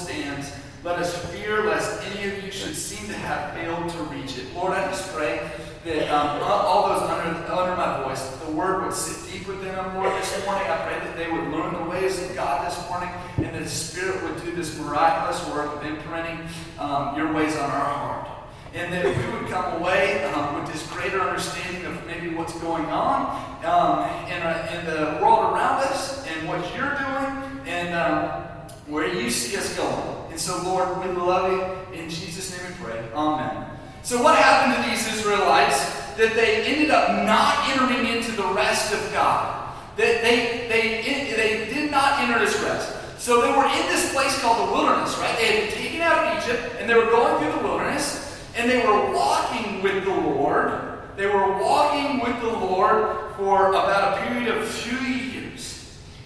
stands. Let us fear lest any of you should seem to have failed to reach it. Lord, I just pray that um, all those under, under my voice, the word would sit deep within them, Lord, this morning. I pray that they would learn the ways of God this morning and that the Spirit would do this miraculous work of imprinting um, your ways on our heart. And that we would come away um, with this greater understanding of maybe what's going on um, in, uh, in the world around us and what you're doing and um, where you see us going. And so, Lord, we love you. In Jesus' name we pray. Amen. So, what happened to these Israelites? That they ended up not entering into the rest of God. That they, they, they did not enter this rest. So, they were in this place called the wilderness, right? They had been taken out of Egypt and they were going through the wilderness and they were walking with the Lord. They were walking with the Lord for about a period of two years.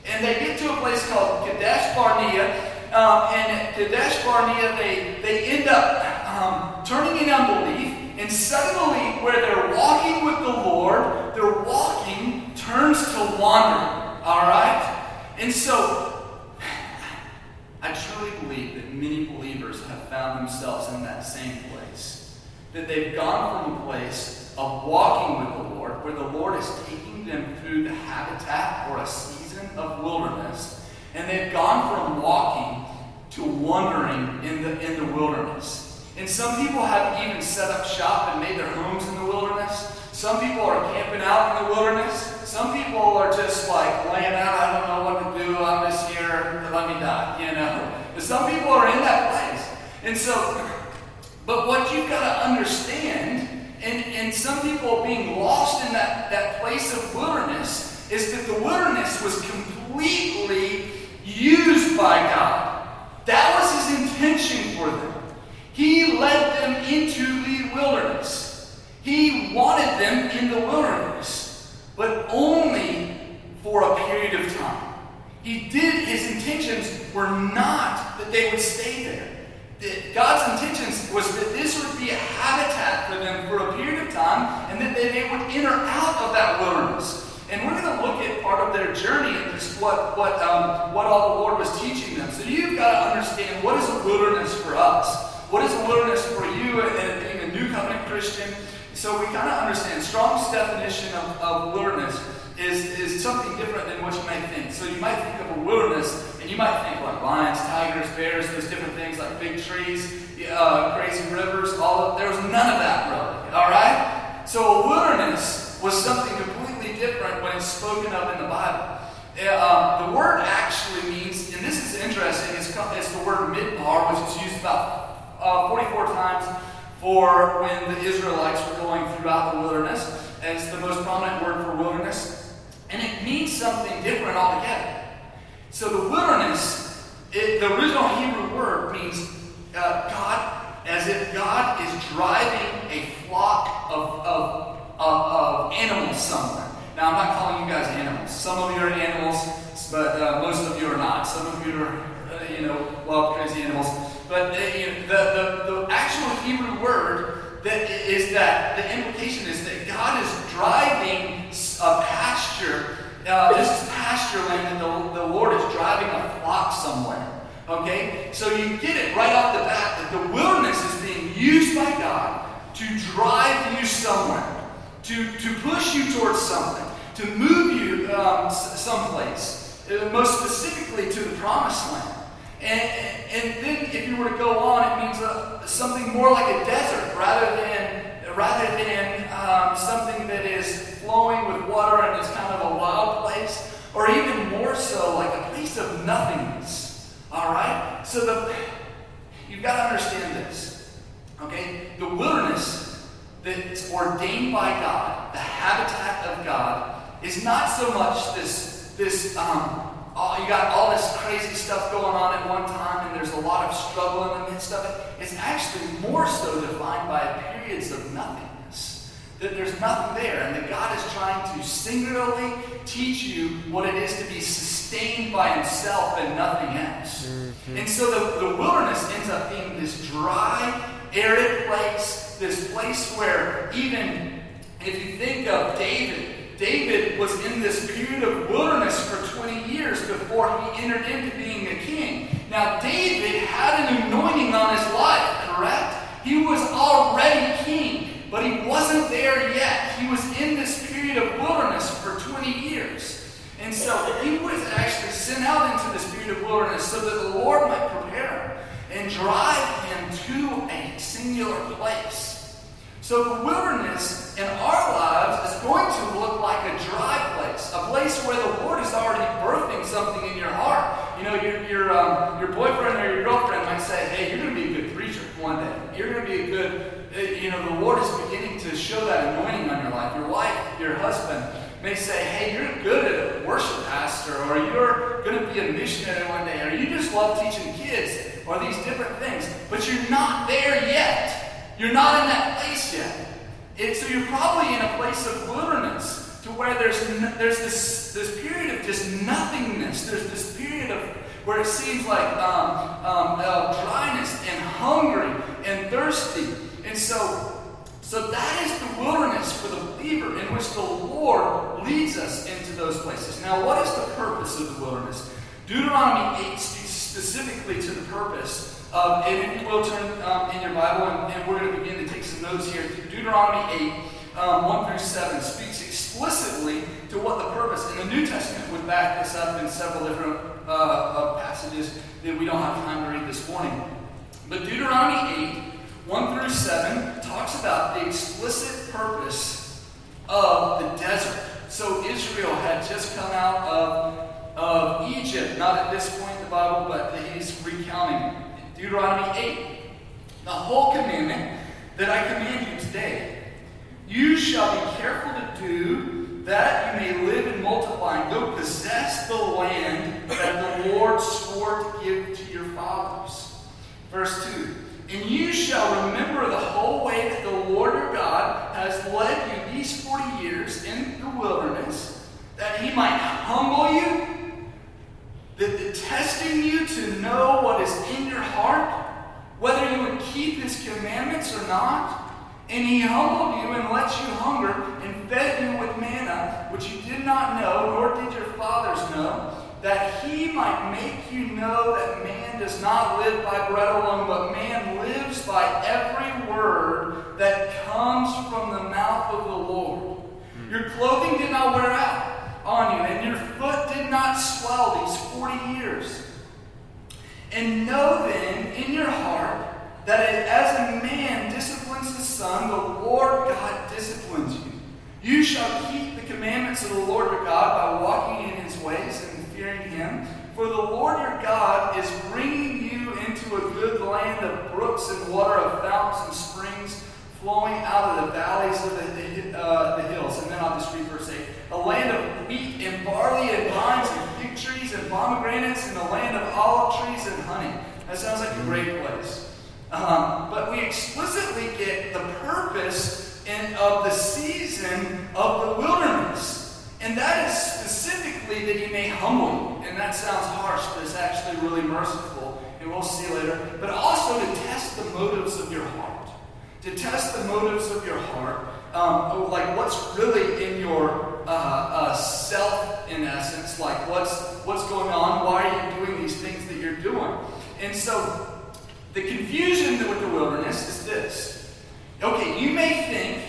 And they get to a place called Kadesh Barnea. Um, and Kadesh Barnea, they, they end up um, turning in unbelief. And suddenly, where they're walking with the Lord, their walking turns to wandering. All right? And so, I truly believe that many believers have found themselves in that same place. That they've gone from a place of walking with the Lord, where the Lord is taking them through the habitat or a season of wilderness, and they've gone from walking to wandering in the, in the wilderness. And some people have even set up shop and made their homes in the wilderness. Some people are camping out in the wilderness. Some people are just like laying out, I don't know what to do, I'm just here, let me die, you know. But some people are in that place. And so, but what you've got to understand, and, and some people being lost in that, that place of wilderness, is that the wilderness was completely used by God. That was his intention for them. He led them into the wilderness. He wanted them in the wilderness, but only for a period of time. He did, his intentions were not that they would stay there. God's intentions was that this would be a habitat for them for a period of time and that they would enter out of that wilderness. And we're going to look at part of their journey and just what, what, um, what all the Lord was teaching them. So you've got to understand what is a wilderness for us? What is a wilderness for you and being a new covenant Christian? So we kind of understand Strong's definition of, of wilderness is, is something different than what you might think. So you might think of a wilderness and you might think like lions, tigers, bears, those different things like big trees, uh, crazy rivers, all of, there was none of that really. All right? So a wilderness was something completely different when it's spoken of in the Bible. Uh, the word actually means, and this is interesting, it's, it's the word midbar, which is used about uh, 44 times for when the Israelites were going throughout the wilderness. And it's the most prominent word for wilderness. And it means something different altogether. So the wilderness, it, the original Hebrew word means uh, God, as if God is driving a flock of, of, of, of, animals somewhere. Now, I'm not calling you guys animals. Some of you are animals, but uh, most of you are not. Some of you are, uh, you know, wild, crazy animals. But uh, you know, the, the, the actual Hebrew word that is that the implication is that God is driving a pasture uh, this is pasture land, and the, the Lord is driving a flock somewhere. Okay? So you get it right off the bat that the wilderness is being used by God to drive you somewhere, to, to push you towards something, to move you um, someplace, uh, most specifically to the promised land. And, and then if you were to go on, it means uh, something more like a desert rather than rather than um, something that is flowing with water and is kind of a wild place, or even more so, like a place of nothingness. All right? So the you've got to understand this. Okay? The wilderness that's ordained by God, the habitat of God, is not so much this this um, all, you got all this crazy stuff going on at one time, and there's a lot of struggle in the midst of it. It's actually more so defined by periods of nothingness. That there's nothing there, and that God is trying to singularly teach you what it is to be sustained by Himself and nothing else. Mm-hmm. And so the, the wilderness ends up being this dry, arid place, this place where even if you think of David, David was in this period of wilderness for 20 years before he entered into being a king. Now, David had an anointing on his life, correct? He was already king, but he wasn't there yet. He was in this period of wilderness for 20 years. And so he was actually sent out into this period of wilderness so that the Lord might prepare him and drive him to a singular place. So the wilderness in our lives is going to look like a dry place, a place where the Lord is already birthing something in your heart. You know, your your um, your boyfriend or your girlfriend might say, "Hey, you're going to be a good preacher one day. You're going to be a good." Uh, you know, the Lord is beginning to show that anointing on your life. Your wife, your husband may say, "Hey, you're good at a worship pastor, or you're going to be a missionary one day, or you just love teaching kids, or these different things." But you're not there yet. You're not in that place yet. It, so you're probably in a place of wilderness to where there's, there's this, this period of just nothingness. There's this period of where it seems like um, um, uh, dryness and hungry and thirsty. And so, so that is the wilderness for the believer in which the Lord leads us into those places. Now, what is the purpose of the wilderness? Deuteronomy 8 speaks specifically to the purpose um, and if you will turn um, in your Bible, and, and, we're going to begin to take some notes here. Deuteronomy 8, um, 1 through 7, speaks explicitly to what the purpose, and the New Testament would back this up in several different uh, uh, passages that we don't have time to read this morning. But Deuteronomy 8, 1 through 7, talks about the explicit purpose of the desert. So Israel had just come out of, of Egypt, not at this point in the Bible, but he's recounting Deuteronomy 8. The whole commandment that I command you today. You shall be careful to do that you may live and multiply and go possess the land that the Lord swore to give to your fathers. Verse 2. And you shall remember the whole way that the Lord your God has led you these 40 years in the wilderness, that he might humble you that the testing you to know what is in your heart, whether you would keep his commandments or not. And he humbled you and let you hunger and fed you with manna, which you did not know, nor did your fathers know, that he might make you know that man does not live by bread alone, but man lives by every word that comes from the mouth of the Lord. Hmm. Your clothing did not wear out on you, and your foot did not swell these 40 years. And know then in your heart that as a man disciplines his son, the Lord God disciplines you. You shall keep the commandments of the Lord your God by walking in his ways and fearing him. For the Lord your God is bringing you into a good land of brooks and water, of fountains and springs flowing out of the valleys of the, uh, the hills. And then I'll just read verse 8 a land of wheat and barley and vines and fig trees and pomegranates and the land of olive trees and honey. That sounds like a great place. Um, but we explicitly get the purpose in, of the season of the wilderness. And that is specifically that he may humble you. And that sounds harsh, but it's actually really merciful. And we'll see later. But also to test the motives of your heart. To test the motives of your heart. Um, like what's really in your uh, uh, self, in essence, like what's what's going on? Why are you doing these things that you're doing? And so, the confusion with the wilderness is this. Okay, you may think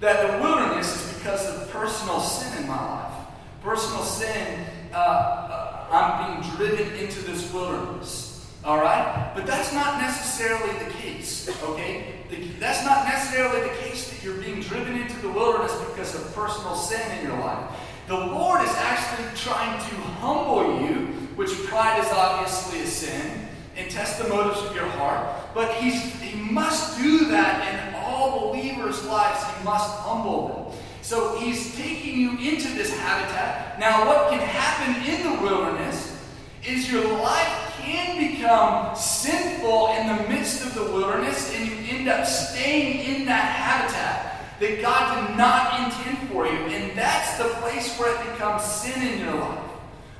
that the wilderness is because of personal sin in my life. Personal sin, uh, uh I'm being driven into this wilderness. All right? But that's not necessarily the case, okay? That's not necessarily the case you're being driven into the wilderness because of personal sin in your life. The Lord is actually trying to humble you, which pride is obviously a sin, and test the motives of your heart. But he's, He must do that in all believers' lives. He must humble them. So He's taking you into this habitat. Now, what can happen in the wilderness is your life can become sinful in the midst of the wilderness and you end up staying in that habitat that God did not intend for you. And that's the place where it becomes sin in your life.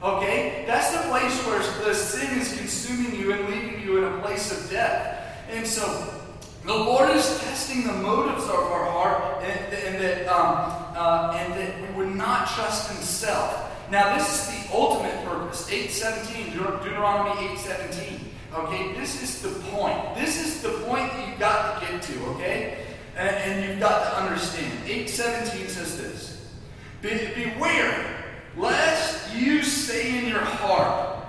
Okay? That's the place where the sin is consuming you and leaving you in a place of death. And so the Lord is testing the motives of our heart and, and that, um, uh, and that we would not trust in self. Now, this is the ultimate purpose. 817, Deuteronomy 817. Okay, this is the point. This is the point that you've got to get to, okay? And, and you've got to understand. 817 says this Be- Beware, lest you say in your heart,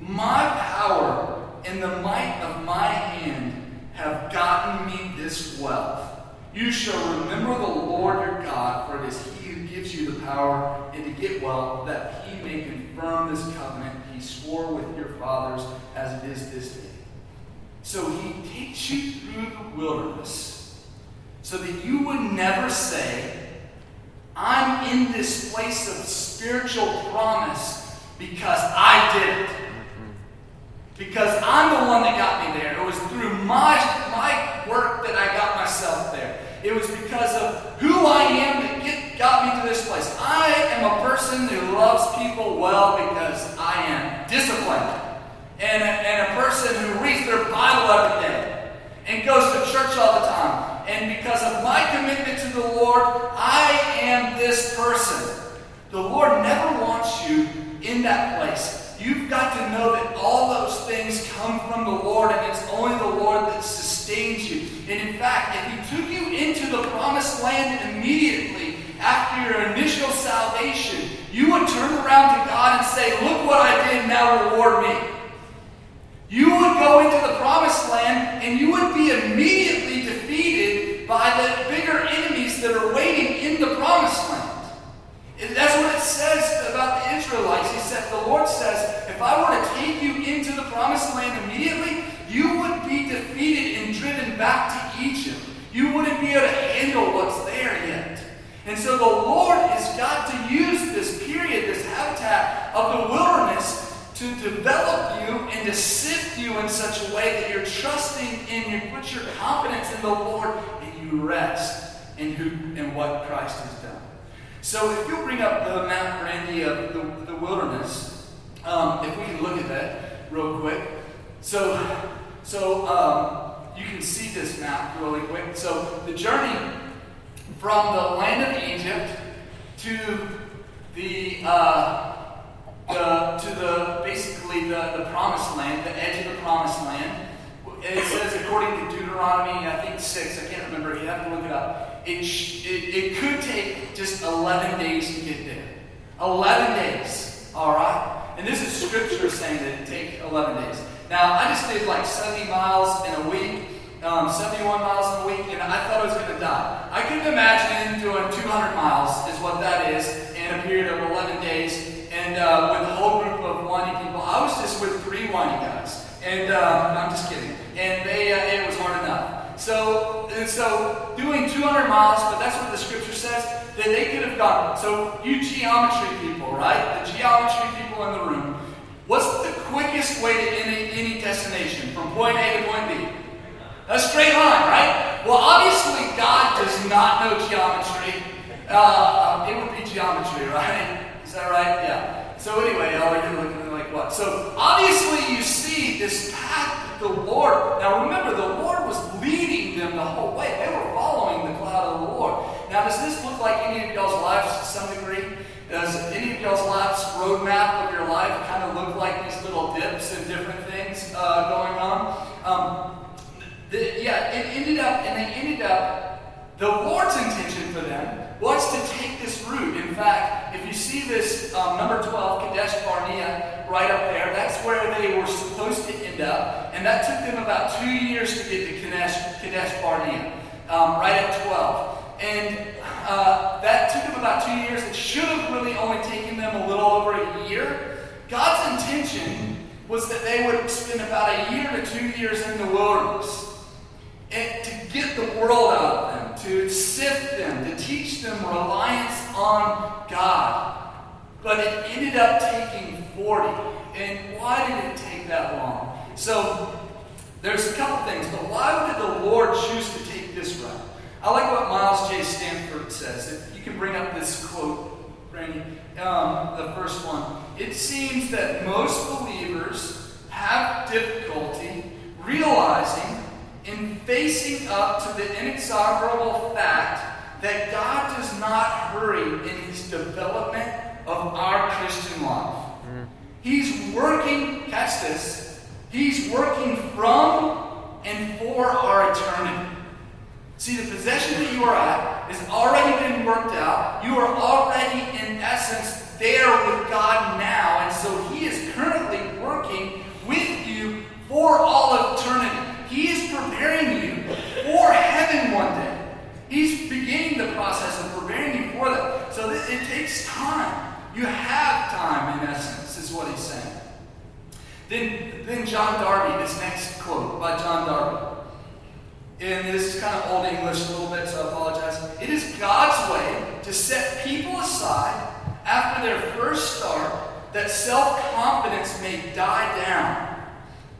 My power and the might of my hand have gotten me this wealth. You shall remember the Lord your God, for it is He gives you the power and to get well, that He may confirm this covenant He swore with your fathers as it is this day. So He takes you through the wilderness so that you would never say, I'm in this place of spiritual promise because I did it. Because I'm the one that got me there. It was through my, my work that I got myself there. It was because of who I am got me to this place. I am a person who loves people well because I am disciplined. And a, and a person who reads their Bible every day and goes to church all the time. And because of my commitment to the Lord, I am this person. The Lord never wants you in that place. You've got to know that all those things come from the Lord, and it's only the Lord that sustains you. And in fact, if He took you into the promised land immediately after your initial salvation, you would turn around to God and say, Look what I did, now reward me. You would go into the promised land and you would be immediately defeated by the bigger enemies that are waiting in the promised land. And that's what it says about the Israelites. He said, the Lord says, if I were to take you into the promised land immediately, you would be defeated and driven back to Egypt. You wouldn't be able to handle what's there yet. And so the Lord has got to use this period, this habitat of the wilderness to develop you and to sift you in such a way that you're trusting in, you put your confidence in the Lord and you rest in who and what Christ has done. So if you'll bring up the map, Randy, of the, the wilderness, um, if we can look at that real quick. So, so um, you can see this map really quick. So the journey from the land of Egypt to the uh, the, to the basically the, the promised land, the edge of the promised land. It says, according to Deuteronomy, I think six, I can't remember, you have to look it up. It, it, it could take just 11 days to get there. 11 days, all right? And this is scripture saying that it take 11 days. Now, I just did like 70 miles in a week, um, 71 miles a week, and I thought I was going to die. I couldn't imagine doing 200 miles, is what that is, in a period of 11 days and uh, with a whole group of whiny people. I was just with three whiny guys, and uh, I'm just kidding. And they, uh, it was hard enough. So, and so doing 200 miles, but that's what the scripture says that they could have gone. So you geometry people, right? The geometry people in the room. What's the quickest way to any, any destination from point A to point B? A straight line, right? Well, obviously God does not know geometry. Uh, it would be geometry, right? Is that right? Yeah. So anyway, y'all are looking like what? So obviously you see this path that the Lord. Now remember, the Lord was leading them the whole way. They were following the cloud of the Lord. Now does this look like any of y'all's lives to some degree? Does any of y'all's lives roadmap of your life kind of look like these little dips and different things uh, going on? Um, the, yeah, it ended up, and they ended up. The Lord's intention for them was to take this route. In fact, if you see this um, number 12, Kadesh Barnea, right up there, that's where they were supposed to end up. And that took them about two years to get to Kadesh, Kadesh Barnea, um, right at 12. And uh, that took them about two years. It should have really only taken them a little over a year. God's intention was that they would spend about a year to two years in the wilderness and to get the world out of them, to sift them, to teach them reliance on God. But it ended up taking 40. And why did it take that long? So there's a couple things, but why did the Lord choose to take this route? I like what Miles J. Stanford says. If you can bring up this quote, Brandy, um, the first one. It seems that most believers have difficulty realizing in facing up to the inexorable fact that God does not hurry in his development of our Christian life. Hmm. He's working, catch this, he's working from and for our eternity. See, the possession that you are at has already been worked out. You are already, in essence, there with God now. And so He is currently working with you for all of eternity. He is preparing you for heaven one day. He's beginning the process of preparing you for that. So it takes time. You have time, in essence, is what He's saying. Then, then John Darby, this next quote by John Darby. And this is kind of old English a little bit, so I apologize. It is God's way to set people aside after their first start that self confidence may die down.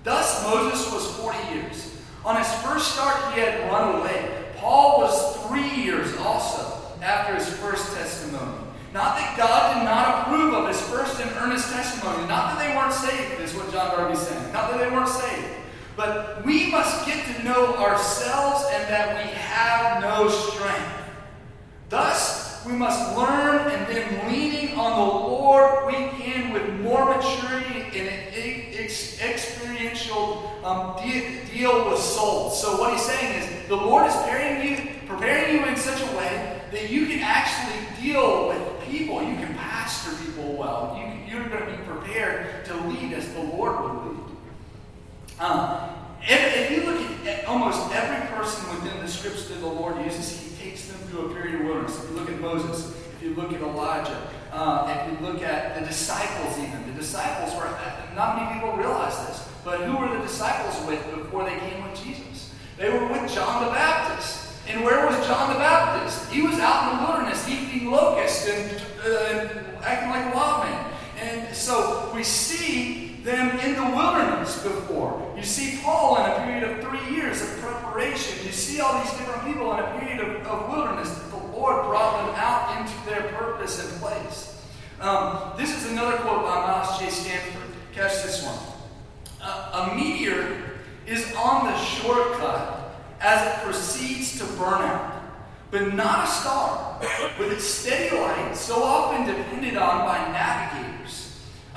Thus, Moses was 40 years. On his first start, he had run away. Paul was three years also after his first testimony. Not that God did not approve of his first and earnest testimony. Not that they weren't saved, is what John Darby's saying. Not that they weren't saved. But we must get to know ourselves and that we have no strength. Thus, we must learn and then leaning on the Lord, we can with more maturity and ex- experiential um, de- deal with souls. So what he's saying is the Lord is preparing you, preparing you in such a way that you can actually deal with people. You can pastor people well. You, you're going to be prepared to lead as the Lord would lead. Um, if, if, you look at, at, almost every person within the scripts that the Lord uses, takes them through a period of wilderness. If you look at Moses, if you look at Elijah, uh, if you look at the disciples, even the disciples were not many people realize this, but who were the disciples with before they came with Jesus? They were with John the Baptist. And where was John the Baptist? He was out in the wilderness eating locusts and, uh, and acting like a wild man. And so we see them in the wilderness before. You see Paul in a period of three years of preparation. You see all these different people in a period of, of wilderness. The Lord brought them out into their purpose and place. Um, this is another quote by Miles J. Stanford. Catch this one. Uh, a meteor is on the shortcut as it proceeds to burn out, but not a star, with its steady light so often depended on by navigators.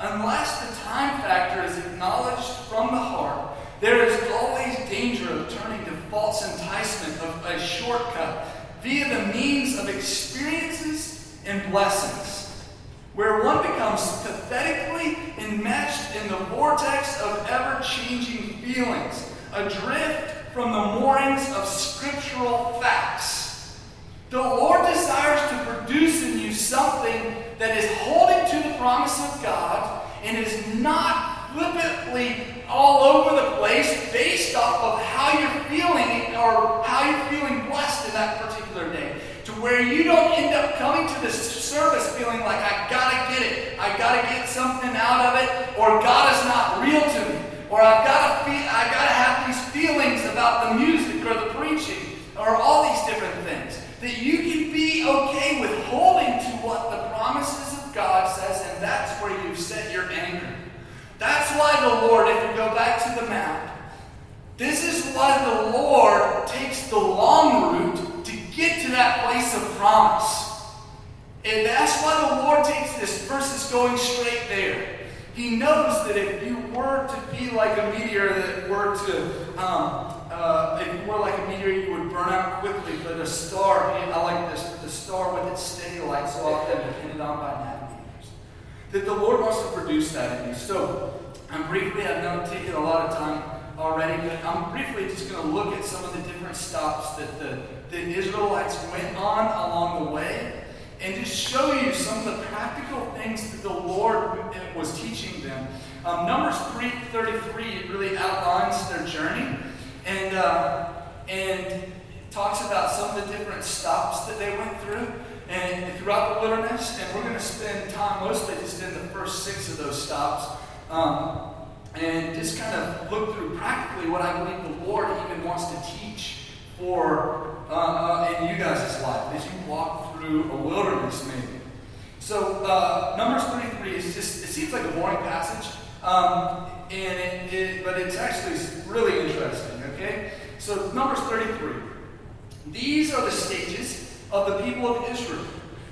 Unless the time factor is acknowledged from the heart, there is always danger of turning to false enticement of a shortcut via the means of experiences and blessings, where one becomes pathetically enmeshed in the vortex of ever changing feelings, adrift from the moorings of scriptural facts. The Lord desires to produce in you something that is holding to the promise of God and is not flippantly all over the place based off of how you're feeling or how you're feeling blessed in that particular day. To where you don't end up coming to this service feeling like, I gotta get it, I gotta get something out of it, or God is not real to me or I've got to feel, I got to have these feelings about the music or the preaching or all these different things. That you can be okay with holding to what the promises of God says, and that's where you set your anchor. That's why the Lord, if you go back to the map, this is why the Lord takes the long route to get to that place of promise. And that's why the Lord takes this versus going straight there. He knows that if you were to be like a meteor that were to, um, uh, if you were like a meteor, you would burn out quickly. But a star, I like this, the star with its steady light, so often depended on by navigators. That the Lord wants to produce that in you. So, I'm briefly, I've not taken a lot of time already, but I'm briefly just going to look at some of the different stops that the, the Israelites went on along the way and just show you some of the practical things that the Lord was teaching them. Um, Numbers 3.33 really outlines their journey and, uh, and talks about some of the different stops that they went through and throughout the wilderness. And we're going to spend time mostly just in the first six of those stops. Um, and just kind of look through practically what I believe the Lord even wants to teach for uh, uh, in you guys' life as you walk through a wilderness, maybe. So uh, Numbers 33 is just, it seems like a boring passage, um, and it, it, but it's actually really interesting, okay? So Numbers 33. These are the stages of the people of Israel.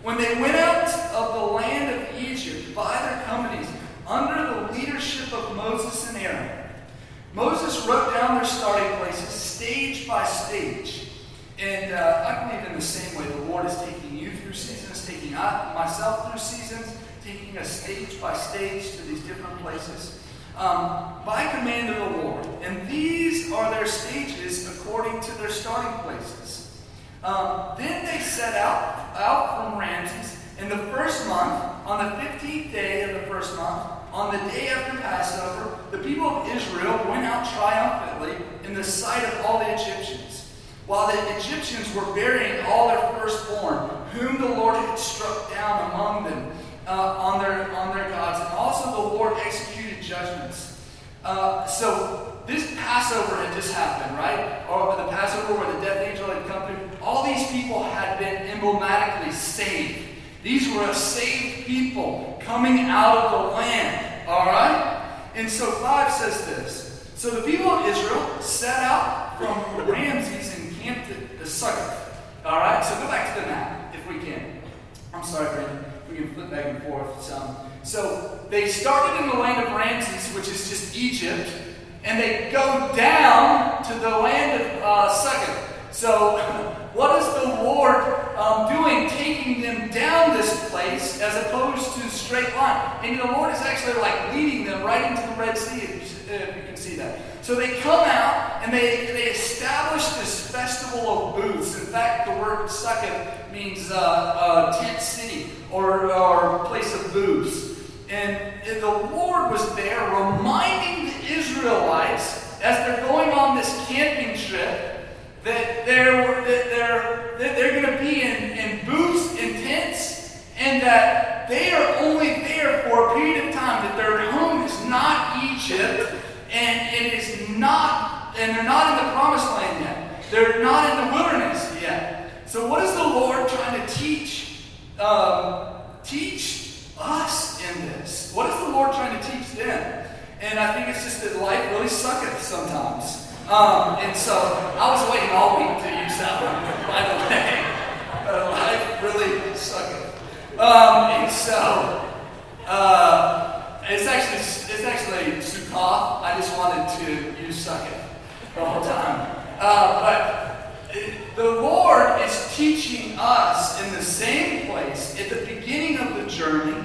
When they went out of the land of Egypt by their companies under the leadership of Moses and Aaron, Moses wrote down their starting places stage by stage. And uh, I believe in the same way the Lord is taking you through seasons, taking myself through seasons, taking us stage by stage to these different places. Um, by command of the Lord. And these are their stages according to their starting places. Um, then they set out, out from Ramses in the first month, on the 15th day of the first month, on the day after Passover, the people of Israel went out triumphantly in the sight of all the Egyptians, while the Egyptians were burying all their firstborn, whom the Lord had struck down among them uh, on, their, on their gods. And also the Lord executed judgments. Uh, so this Passover had just happened, right? Or the Passover where the death angel had come through. All these people had been emblematically saved. These were a saved people coming out of the land. All right? And so 5 says this. So the people of Israel set out from Ramses and camped at the Succoth. All right? So go back to the map, if we can. I'm sorry, Brandon. We can flip back and forth some. So they started in the land of Ramses, which is just Egypt, and they go down to the land of uh, Succoth. So, what is the Lord um, doing, taking them down this place as opposed to straight line? And the Lord is actually like leading them right into the Red Sea, if you, if you can see that. So they come out and they, they establish this festival of booths. In fact, the word Succoth means uh, uh, tent city or, or place of booths. And, and the Lord was there reminding the Israelites as they're going on this camping trip that they're, that they're, that they're going to be in, in booths and tents, and that they are only there for a period of time, that their home is not Egypt, and it is not, and they're not in the promised land yet. They're not in the wilderness yet. So, what is the Lord trying to teach? Um, teach us in this. What is the Lord trying to teach them? And I think it's just that life really sucketh sometimes. Um, and so I was waiting all week to use that one, by the way. Uh, life really sucketh. Um, and so uh, it's actually it's actually Sukkoth. I just wanted to use sucketh the whole time. Uh, but the Lord is teaching us in the same place at the beginning of the journey,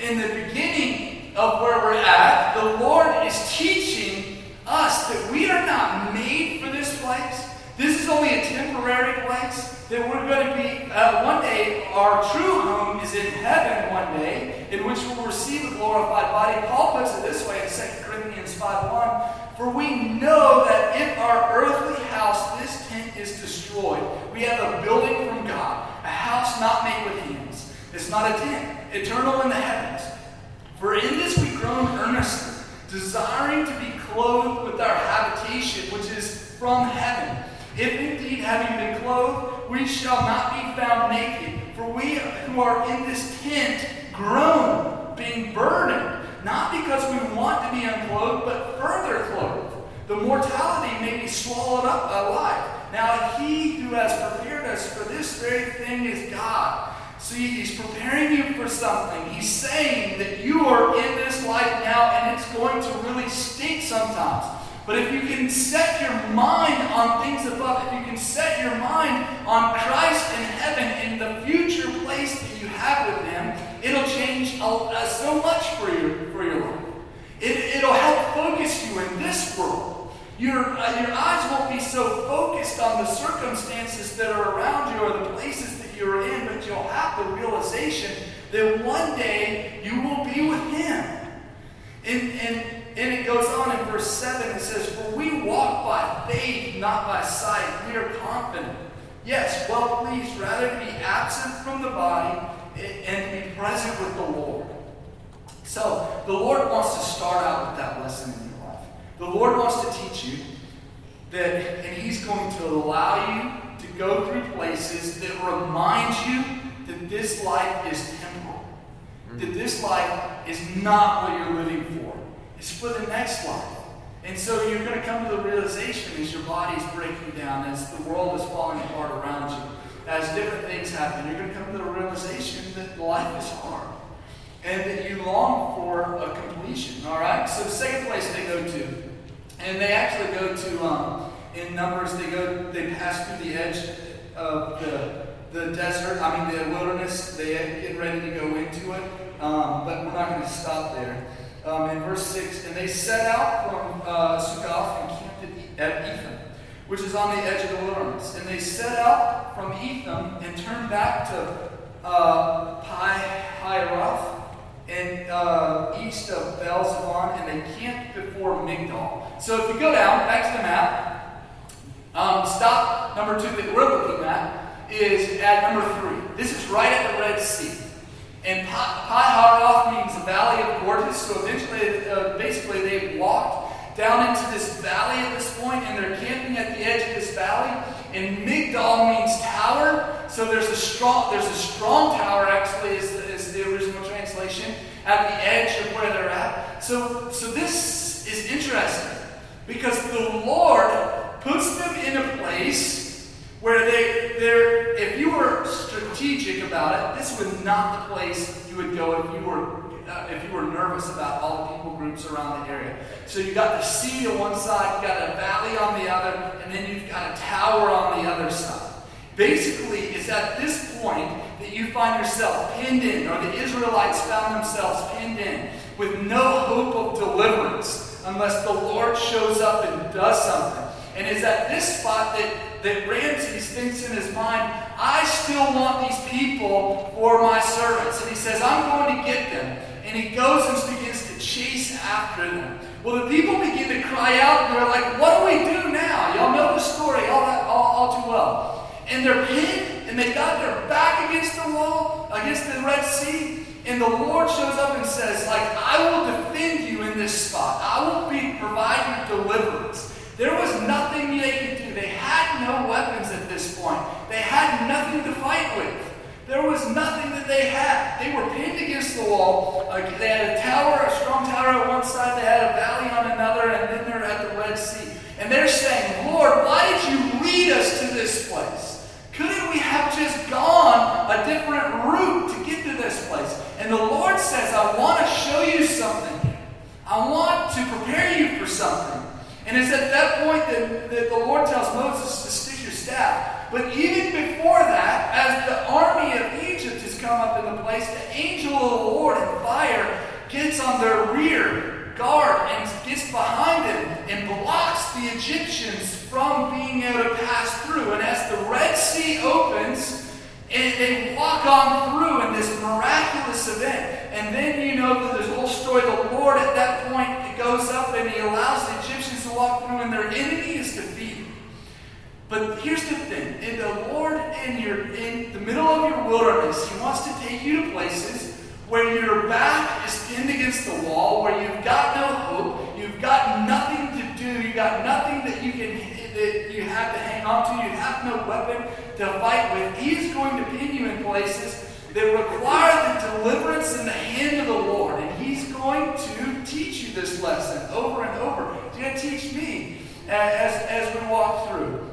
in the beginning of where we're at. The Lord is teaching us that we are not made for this place. This is only a temporary place. That we're going to be, uh, one day, our true home is in heaven one day, in which we'll receive a glorified body. Paul puts it this way in 2 Corinthians 5.1, For we know that if our earthly house, this tent, is destroyed, we have a building from God, a house not made with hands. It's not a tent, eternal in the heavens. For in this we groan earnestly, desiring to be clothed with our habitation, which is from heaven. If indeed, having been clothed, we shall not be found naked. For we who are in this tent groan, being burdened, not because we want to be unclothed, but further clothed. The mortality may be swallowed up by alive. Now, he who has prepared us for this very thing is God See, he's preparing you for something. He's saying that you are in this life now and it's going to really stink sometimes. But if you can set your mind on things above, if you can set your mind on Christ in heaven, in the future place that you have with Him, it'll change so much for your, for your life. It, it'll help focus you in this world. Your, uh, your eyes won't be so focused on the circumstances that are around you or the places that you're in, but you'll have the realization that one day you will be with Him. And, and, and it goes on in verse 7, it says, For we walk by faith, not by sight. We are confident. Yes, well pleased rather be absent from the body and be present with the Lord. So, the Lord wants to start out with that lesson in your life. The Lord wants to teach you that, and He's going to allow you to go through places that remind you that this life is temporal. That this life is not what you're living for. It's for the next life. And so you're going to come to the realization as your body is breaking down, as the world is falling apart around you, as different things happen, you're going to come to the realization that life is hard and that you long for a completion. All right? So, second place they go to, and they actually go to, um, in Numbers, they go, they pass through the edge of the, the desert, I mean, the wilderness. They get ready to go into it, um, but we're not going to stop there. Um, in verse 6, and they set out from uh, Succoth and camped at Etham which is on the edge of the wilderness. And they set out from Etham and turned back to uh, Pi Hiroth and uh, east of Baal and they camped before Migdol. So if you go down, back to the map, um, stop number two that we're looking at is at number three. This is right at the Red Sea. And Pi Haroth means the Valley of Gorges. So eventually, uh, basically, they walked down into this valley at this point, and they're camping at the edge of this valley. And Migdol means tower. So there's a strong, there's a strong tower actually, is, is the original translation, at the edge of where they're at. So, so this is interesting because the Lord puts them in a place where they, if you were strategic about it, this was not the place you would go if you were uh, if you were nervous about all the people groups around the area. So you got the sea on one side, you got a valley on the other, and then you've got a tower on the other side. Basically, it's at this point that you find yourself pinned in, or the Israelites found themselves pinned in, with no hope of deliverance unless the Lord shows up and does something. And it's at this spot that, that Ramses thinks in his mind, I still want these people for my servants. And he says, I'm going to get them and he goes and begins to chase after them. Well, the people begin to cry out, and they're like, What do we do now? Y'all know the story all, that, all, all too well. And they're pinned, and they got their back against the wall, against the Red Sea. And the Lord shows up and says, like, I will defend you in this spot. I will be providing deliverance. There was nothing they could do. They had no weapons at this point. They had nothing to fight with. There was nothing that they had. They were pinned against the wall. they had a tower, a strong tower on one side, they had a valley on another, and then they're at the Red Sea. And they're saying, Lord, why did you lead us to this place? Couldn't we have just gone a different route to get to this place? And the Lord says, I want to show you something. I want to prepare you for something. And it's at that that, the Lord tells Moses to stick your staff. But even before that, as the army of Egypt has come up in the place, the angel of the Lord in fire gets on their rear guard and gets behind them and blocks the Egyptians from being able to pass through. And as the Red Sea opens, and they walk on through in this miraculous event. And then you know that there's a whole story. The Lord at that point goes up and he allows the Egyptians walk through, and their enemy is defeated. But here's the thing: in the Lord, in your in the middle of your wilderness, He wants to take you to places where your back is pinned against the wall, where you've got no hope, you've got nothing to do, you've got nothing that you can that you have to hang on to, you have no weapon to fight with. He's going to pin you in places that require the deliverance in the hand of the Lord, and going to teach you this lesson over and over. He's going to teach me as as we walk through.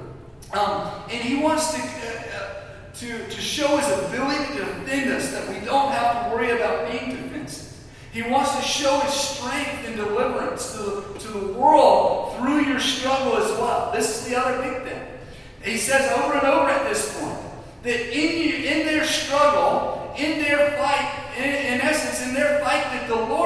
Um, and he wants to, uh, uh, to, to show his ability to defend us, that we don't have to worry about being defensive. He wants to show his strength and deliverance to, to the world through your struggle as well. This is the other big thing. He says over and over at this point that in, you, in their struggle, in their fight, in, in essence, in their fight, that the Lord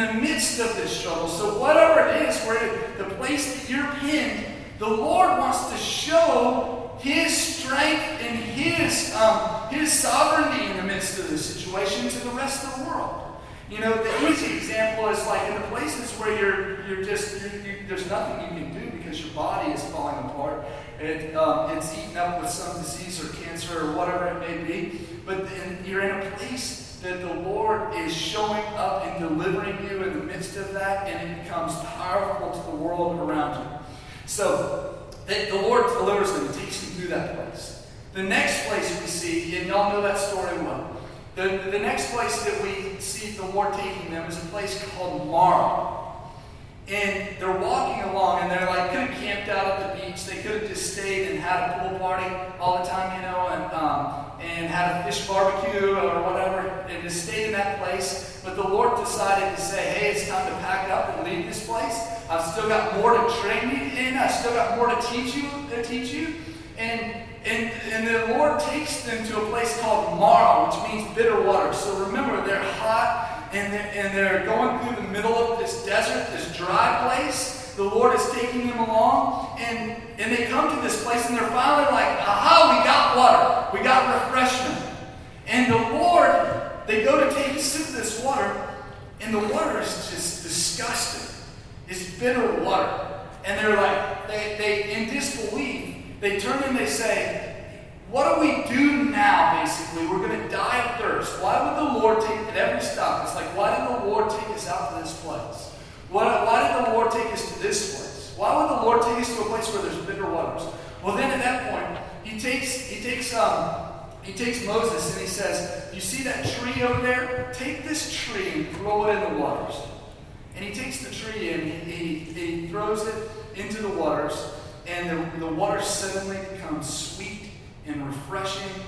in the midst of this struggle. So, whatever it is, where the place that you're pinned, the Lord wants to show His strength and His um, His sovereignty in the midst of the situation to the rest of the world. You know, the easy example is like in the places where you're you're just you're, you, there's nothing you can do because your body is falling apart. It, um, it's eaten up with some disease or cancer or whatever it may be. But then you're in a place that the Lord is showing up and delivering you in the midst of that, and it becomes powerful to the world around you. So, the Lord delivers them and takes them through that place. The next place we see, and y'all know that story well, the, the next place that we see the Lord taking them is a place called Marah. And they're walking along, and they're like, could have camped out at the beach. They could have just stayed and had a pool party all the time, you know, and, um, and had a fish barbecue or whatever, and just stayed in that place. But the Lord decided to say, hey, it's time to pack up and leave this place. I've still got more to train you in. I've still got more to teach you. To teach you. And and, and the Lord takes them to a place called Marah, which means bitter water. So remember, they're hot and they're, and they're going through the middle of this desert, this dry place. The Lord is taking them along, and, and they come to this place, and they're finally like, aha, we got water. We got refreshment. And the Lord, they go to take a sip of this water, and the water is just disgusting. It's bitter water. And they're like, they, they in disbelief, they turn and they say, What do we do now, basically? We're going to die of thirst. Why would the Lord take, at every stop, it's like, why did the Lord take us out to this place? Why, why did the Lord take us to this place? Why would the Lord take us to a place where there's bitter waters? Well, then at that point, he takes, he takes, um, he takes Moses and he says, You see that tree over there? Take this tree and throw it in the waters. And he takes the tree and he, he, throws it into the waters and the, the water suddenly becomes sweet and refreshing,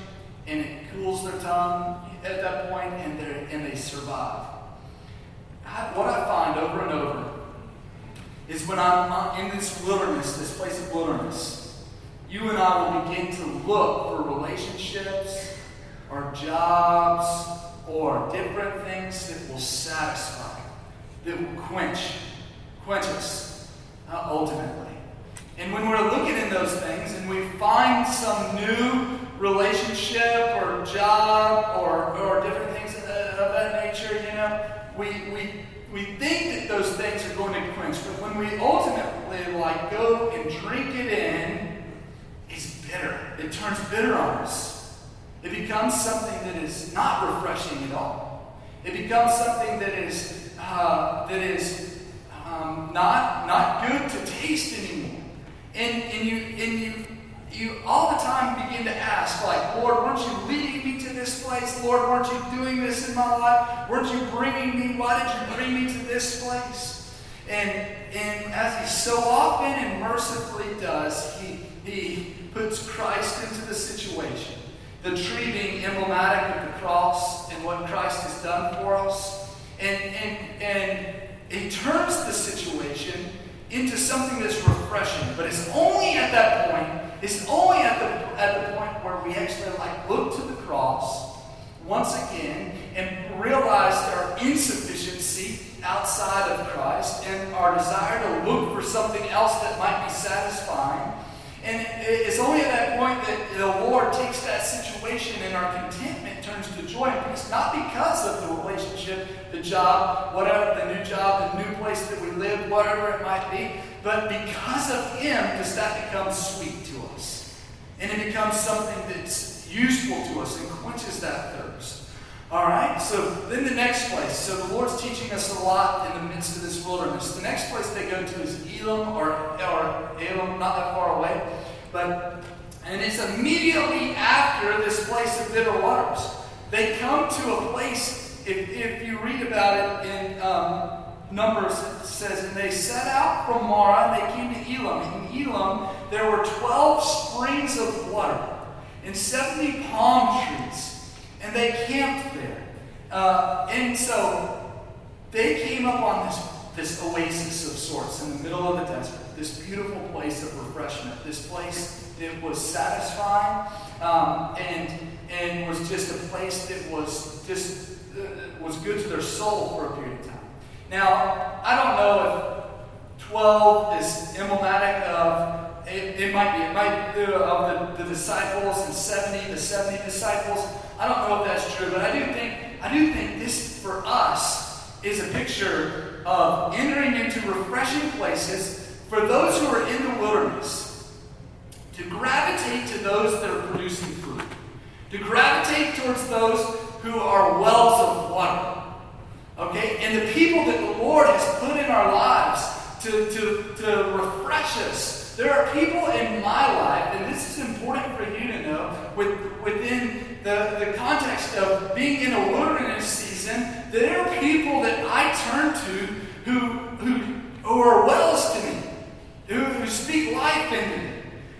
and it cools their tongue at that point, and, and they survive. I, what I find over and over is when I'm in this wilderness, this place of wilderness, you and I will begin to look for relationships or jobs or different things that will satisfy, that will quench, quench us uh, ultimately. And when we're looking in those things and we find some new relationship or job or, or different things of that, of that nature, you know, we, we, we think that those things are going to quench. But when we ultimately like go and drink it in, bitter. It turns bitter on us. It becomes something that is not refreshing at all. It becomes something that is uh, that is um, not not good to taste anymore. And, and you and you you all the time begin to ask, like, Lord, weren't you leading me to this place? Lord, weren't you doing this in my life? Weren't you bringing me? Why did you bring me to this place? And and as he so often and mercifully does, he he puts Christ into the situation. The tree being emblematic of the cross and what Christ has done for us. And and and he turns the situation into something that's refreshing. But it's only at that point, it's only at the, at the point where we actually like look to the cross once again and realize our insufficiency outside of Christ and our desire to look for something else that might be satisfying. And it's only at that point that the Lord takes that situation and our contentment turns to joy and peace, not because of the relationship, the job, whatever, the new job, the new place that we live, whatever it might be, but because of Him does that become sweet to us. And it becomes something that's useful to us and quenches that thirst. All right, so then the next place. So the Lord's teaching us a lot in the midst of this wilderness. The next place they go to is Elam or, or Elim, not that far away. But and it's immediately after this place of bitter waters. They come to a place, if, if you read about it in um, Numbers, it says, And they set out from Marah and they came to Elim. In Elam, there were 12 springs of water and 70 palm trees and they camped there. Uh, and so they came up on this, this oasis of sorts in the middle of the desert, this beautiful place of refreshment, this place that was satisfying um, and, and was just a place that was just uh, was good to their soul for a period of time. Now, I don't know if 12 is emblematic of it, it, might be. It might be of the, the disciples and 70, the 70 disciples. I don't know if that's true, but I do think I do think this for us is a picture of entering into refreshing places for those who are in the wilderness to gravitate to those that are producing food, to gravitate towards those who are wells of water. Okay? And the people that the Lord has put in our lives to, to, to refresh us. There are people in my life, and this is important for you to know, with, within the, the context of being in a wilderness season, there are people that I turn to who, who, who are wells to me, who, who speak life in me,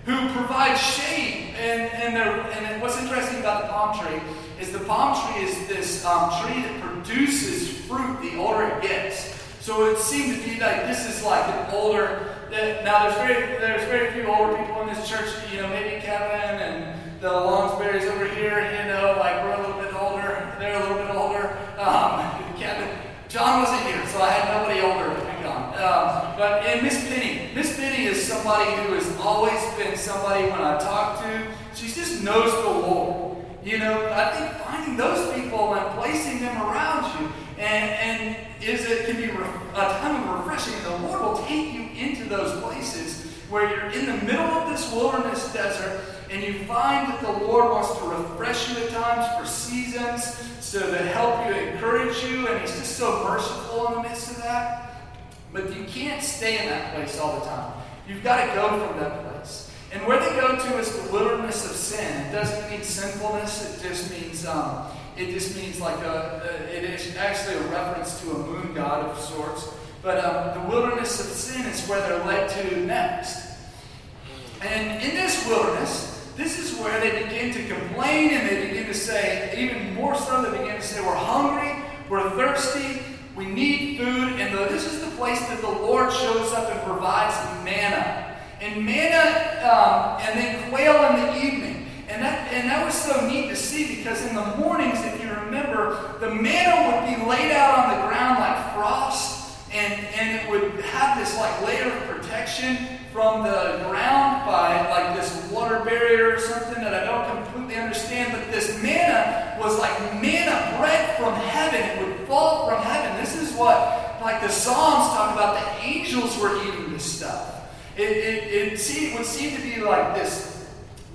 who provide shade. And, and, and what's interesting about the palm tree is the palm tree is this um, tree that produces fruit the older it gets. So it seemed to be like this is like an older. Now there's very there's very few older people in this church. You know, maybe Kevin and the Longsberries over here. You know, like we're a little bit older. They're a little bit older. Um, Kevin, John wasn't here, so I had nobody older to pick on. Um, but and Miss Penny, Miss Penny is somebody who has always been somebody when I talk to. She just knows the Lord. You know, I think finding those people and placing them around you and, and is it can be a time of refreshing. The Lord will take you into those places where you're in the middle of this wilderness desert and you find that the Lord wants to refresh you at times for seasons so to help you, encourage you, and He's just so merciful in the midst of that. But you can't stay in that place all the time. You've got to go from that place. And where they go to is the wilderness of sin. It doesn't mean sinfulness, it just means um, it just means like a, a, it is actually a reference to a moon god of sorts. But um, the wilderness of sin is where they're led to next. And in this wilderness, this is where they begin to complain and they begin to say, even more so, they begin to say, We're hungry, we're thirsty, we need food. And this is the place that the Lord shows up and provides manna. And manna um, and then quail in the evening. And that, and that was so neat to see because in the mornings, if you remember, the manna would be laid out on the ground like frost, and, and it would have this like layer of protection from the ground by like this water barrier or something that I don't completely understand. But this manna was like manna bread from heaven. It would fall from heaven. This is what like the Psalms talk about. The angels were eating this stuff. It, it, it, it would seem to be like this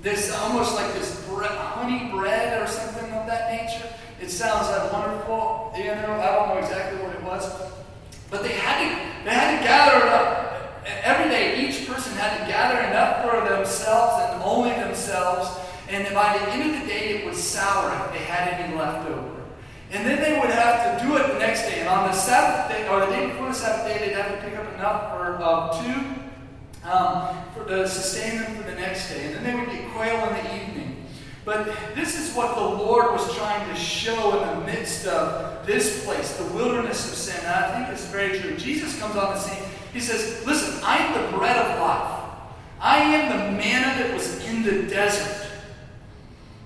this almost like this honey bread or something of that nature. It sounds like wonderful. You know, I don't know exactly what it was, but they had to they had to gather it up every day. Each person had to gather enough for themselves and only themselves. And by the end of the day, it would sour if they had any left over. And then they would have to do it the next day. And on the Sabbath day, or the day before the Sabbath day, they'd have to pick up enough for uh, two um, for, to sustain them for the next day. And then they would get quail in the evening. But this is what the Lord was trying to show in the midst of this place, the wilderness of sin. And I think it's very true. Jesus comes on the scene. He says, Listen, I am the bread of life. I am the manna that was in the desert.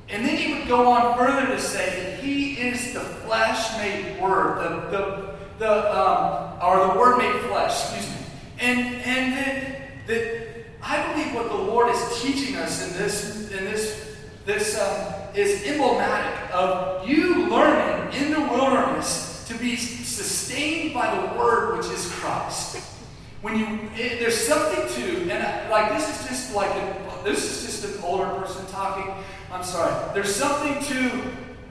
And then he would go on further to say that he is the flesh made word, the, the, the um, or the word made flesh, excuse me. And, and that that I believe what the Lord is teaching us in this, in this, this um, is emblematic of you learning in the wilderness to be sustained by the Word, which is Christ. When you, it, there's something to, and I, like this is just like a, this is just an older person talking. I'm sorry. There's something to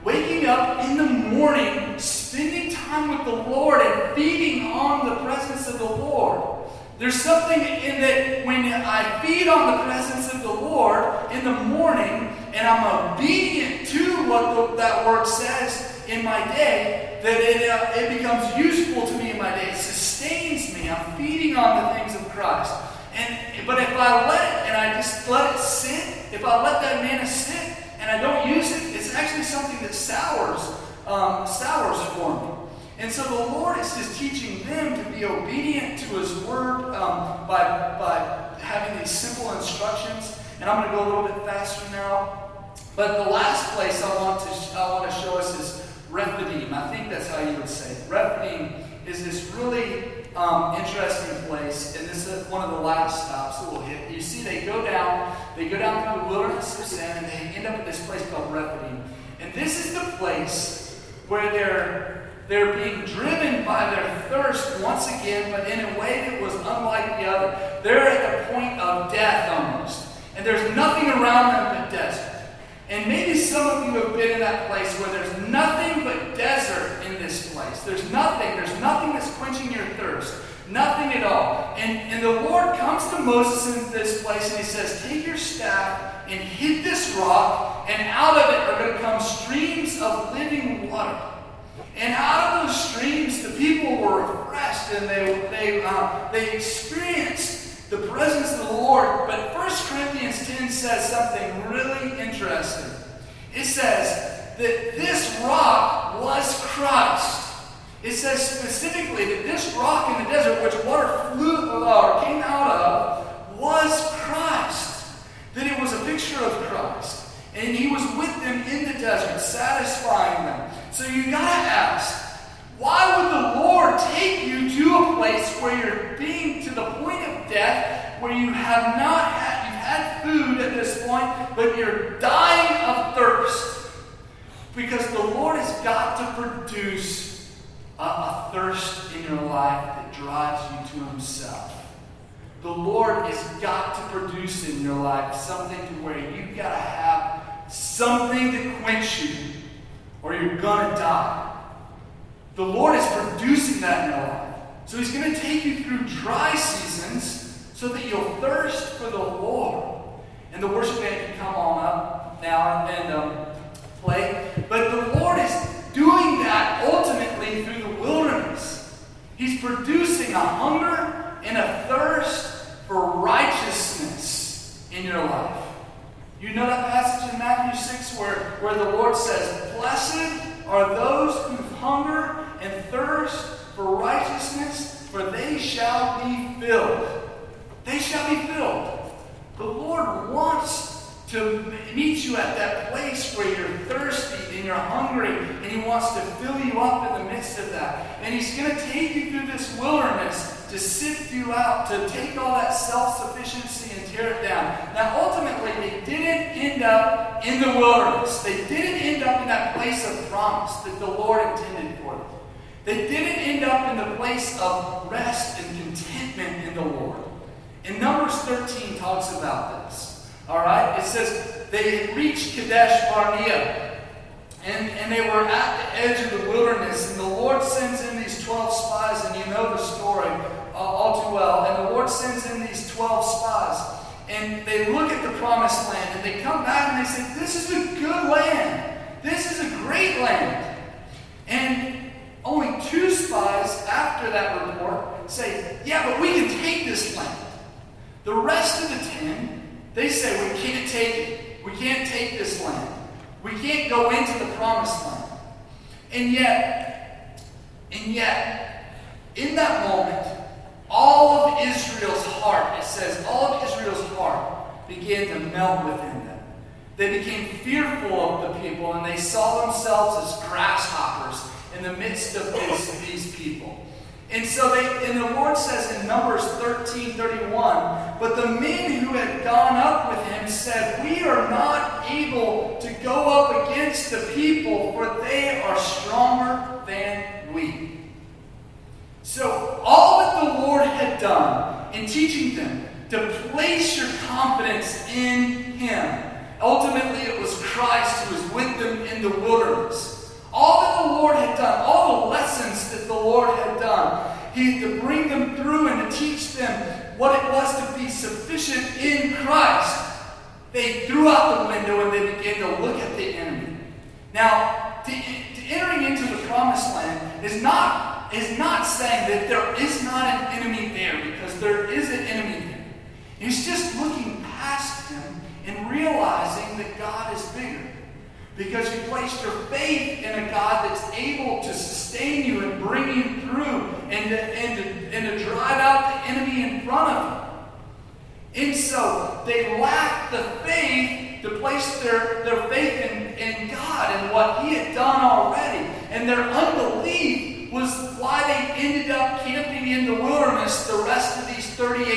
waking up in the morning, spending time with the Lord, and feeding on the presence of the Lord. There's something in that when I feed on the presence of the Lord in the morning and I'm obedient to what the, that word says in my day, that it, uh, it becomes useful to me in my day. It sustains me. I'm feeding on the things of Christ. And but if I let it and I just let it sit, if I let that manna sit and I don't use it, it's actually something that sours, um, sours for me. And so the Lord is just teaching them to be obedient to His Word um, by, by having these simple instructions. And I'm going to go a little bit faster now. But the last place I want to, I want to show us is Rephidim. I think that's how you would say it. Rephidim is this really um, interesting place, and this is one of the last stops that we'll hit. You see, they go down, they go down through the wilderness of sin, and they end up at this place called Rephidim. And this is the place where they're they're being driven by their thirst once again, but in a way that was unlike the other. They're at the point of death almost. And there's nothing around them but desert. And maybe some of you have been in that place where there's nothing but desert in this place. There's nothing. There's nothing that's quenching your thirst. Nothing at all. And, and the Lord comes to Moses in this place and he says, Take your staff and hit this rock, and out of it are going to come streams of living water. And out of those streams, the people were refreshed and they, they, uh, they experienced the presence of the Lord. But 1 Corinthians 10 says something really interesting. It says that this rock was Christ. It says specifically that this rock in the desert, which water flew or came out of, was Christ. That it was a picture of Christ. And he was with them in the desert, satisfying them. So you gotta ask, why would the Lord take you to a place where you're being to the point of death, where you have not had had food at this point, but you're dying of thirst? Because the Lord has got to produce a, a thirst in your life that drives you to Himself. The Lord has got to produce in your life something to where you've got to have something to quench you, or you're going to die. The Lord is producing that in your life. So He's going to take you through dry seasons so that you'll thirst for the Lord. And the worship band can come on up now and um, play. But the Lord is doing that ultimately through the wilderness. He's producing a hunger and a thirst for righteousness in your life. You know that passage in Matthew 6 where, where the Lord says, Blessed are those who hunger and thirst for righteousness, for they shall be filled. They shall be filled. The Lord wants to meet you at that place where you're thirsty and you're hungry, and He wants to fill you up in the midst of that. And He's going to take you through this wilderness to sift you out, to take all that self sufficiency and tear it down. Now, ultimately, they didn't end up in the wilderness, they didn't end up in that place of promise that the Lord intended for them. They didn't end up in the place of rest and contentment in the Lord. And Numbers 13 talks about this. All right? It says they reached Kadesh Barnea, and, and they were at the edge of the wilderness, and the Lord sends in these 12 spies, and you know the story all too well. And the Lord sends in these 12 spies, and they look at the promised land, and they come back and they say, This is a good land. This is a great land. And only two spies after that report say, Yeah, but we can take this land. The rest of the ten they say we can't take it. We can't take this land. We can't go into the promised land. And yet, and yet, in that moment, all of Israel's heart, it says, all of Israel's heart began to melt within them. They became fearful of the people and they saw themselves as grasshoppers in the midst of this, these people. And so they, and the Lord says in Numbers 13 31, but the men who had gone up with him said, We are not able to go up against the people, for they are stronger than we. So all that the Lord had done in teaching them to place your confidence in Him. Ultimately, it was Christ who was with them in the wilderness. All that the Lord had done, all the lessons that the Lord had done, He to bring them through and to teach them what it was to be sufficient in Christ. They threw out the window and they began to look at the enemy. Now, to, to entering into the promised land is not, is not saying that there is not an enemy there, because there is an enemy. It's just looking past him and realizing that God is bigger. Because you placed your faith in a God that's able to sustain you and bring you through and to, and to, and to drive out the enemy in front of you. And so they lacked the faith to place their, their faith in, in God and what He had done already. And their unbelief was why they ended up camping in the wilderness the rest of these 38 years.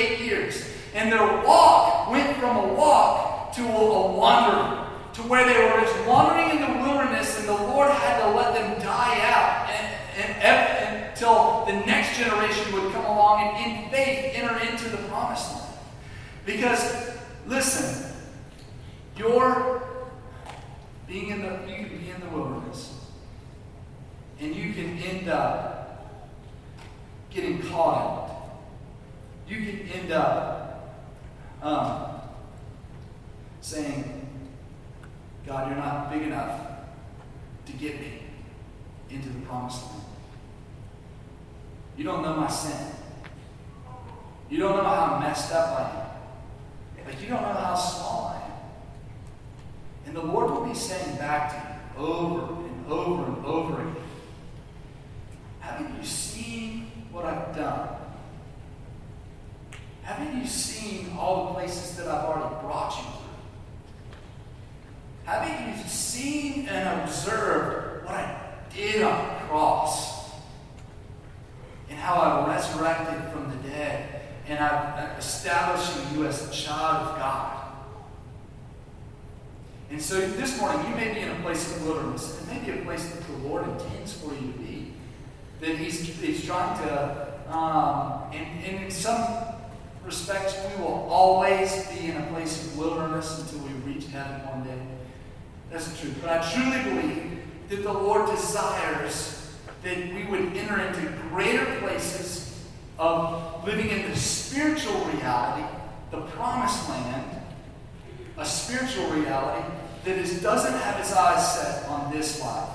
And their walk went from a walk to a, wandering to where they were just wandering in the wilderness and the Lord had to let them die out and, and, and, until the next generation would come along and in faith enter into the promised land. Because, listen, you're being in the, you can be in the wilderness and you can end up getting caught. You can end up um, saying, God, you're not big enough to get me into the promised land. You don't know my sin. You don't know how messed up I am. Like, you don't know how small I am. And the Lord will be saying back to you over and over and over again, Haven't you seen what I've done? Haven't you seen all the places that I've already brought you through? Haven't you seen and observed what I did on the cross? And how I resurrected from the dead and I'm establishing you as a child of God. And so this morning, you may be in a place of wilderness, and maybe a place that the Lord intends for you to be. That He's, he's trying to, um, and, and in some respects, we will always be in a place of wilderness until we reach heaven one day. That's the truth. But I truly believe that the Lord desires that we would enter into greater places of living in the spiritual reality, the promised land, a spiritual reality that is, doesn't have his eyes set on this life.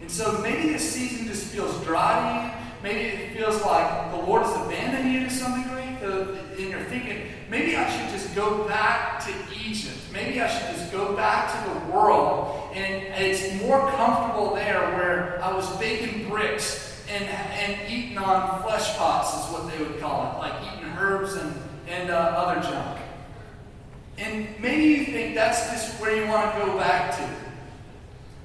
And so maybe this season just feels dry to you. Maybe it feels like the Lord has abandoned you to some degree. And you're thinking, maybe I should just go back to Egypt. Maybe I should just go back to the world. And it's more comfortable there where I was baking bricks and, and eating on flesh pots, is what they would call it, like eating herbs and, and uh, other junk. And maybe you think that's just where you want to go back to.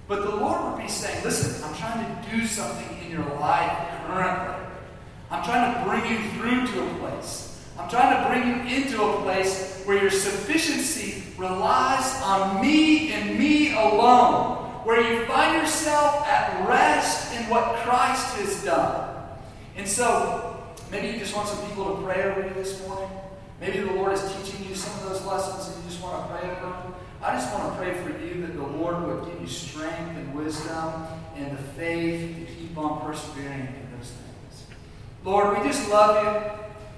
But the Lord would be saying, listen, I'm trying to do something in your life currently. I'm trying to bring you through to a place. I'm trying to bring you into a place where your sufficiency relies on me and me alone. Where you find yourself at rest in what Christ has done. And so, maybe you just want some people to pray over you this morning. Maybe the Lord is teaching you some of those lessons and you just want to pray over them. I just want to pray for you that the Lord would give you strength and wisdom and the faith to keep on persevering. Lord, we just love you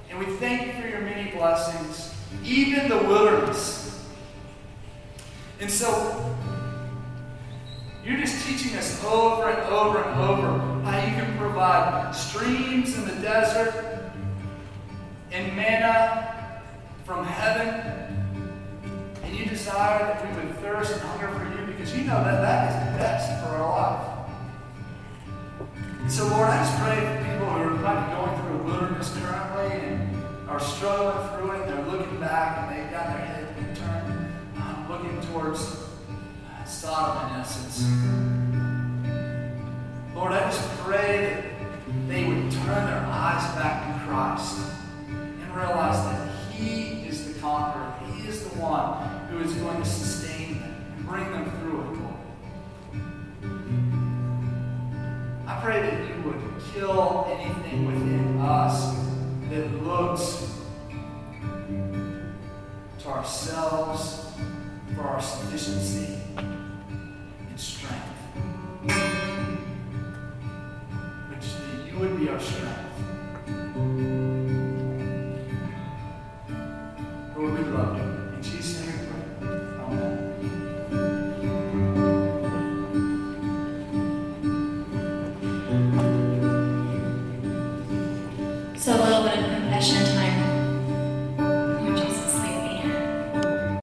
and we thank you for your many blessings, even the wilderness. And so, you're just teaching us over and over and over how you can provide streams in the desert and manna from heaven, and you desire that we would thirst and hunger for you because you know that that is the best for our life. So, Lord, I just pray for people who are be going through a wilderness currently and are struggling through it, they're looking back and they've got their head turned, uh, looking towards uh, Sodom in essence. Lord, I just pray that they would turn their eyes back to Christ and realize that He is the conqueror. He is the one who is going to sustain them and bring them through it, I pray that you would kill anything within us that looks to ourselves for our sufficiency and strength. Which that you would be our strength.